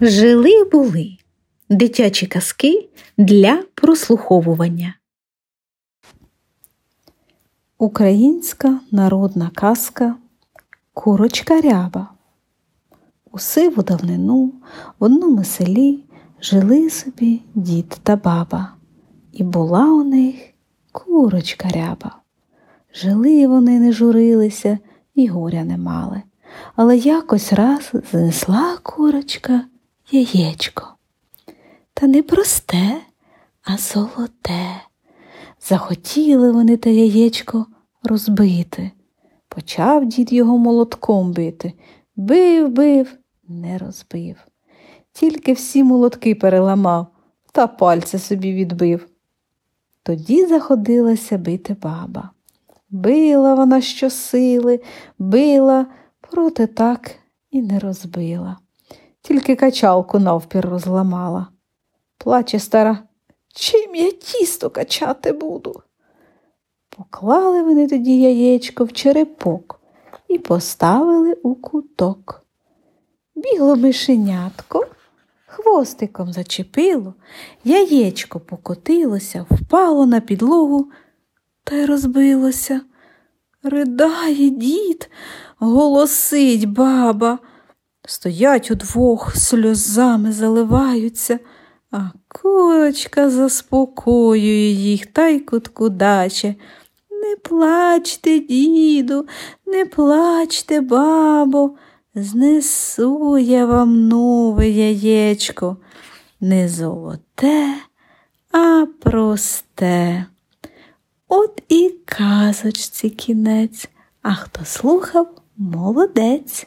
Жили були дитячі казки для прослуховування. Українська народна казка Курочка ряба. У сиву давнину в одному селі жили собі дід та баба, і була у них курочка ряба. Жили вони, не журилися і горя не мали, але якось раз знесла курочка яєчко. Та не просте, а золоте. Захотіли вони те яєчко розбити. Почав дід його молотком бити. Бив, бив, не розбив. Тільки всі молотки переламав та пальці собі відбив. Тоді заходилася бити баба. Била вона щосили, била, проте так і не розбила. Тільки качалку навпір розламала. Плаче стара, чим я тісто качати буду? Поклали вони тоді яєчко в черепок і поставили у куток. Бігло мишенятко, хвостиком зачепило, яєчко покотилося, впало на підлогу та й розбилося. Ридає дід, голосить баба. Стоять удвох, сльозами заливаються, а курочка заспокоює їх та й куткудаче. Не плачте, діду, не плачте, бабо, знесу я вам нове яєчко, не золоте, а просте. От і казочці кінець, а хто слухав молодець.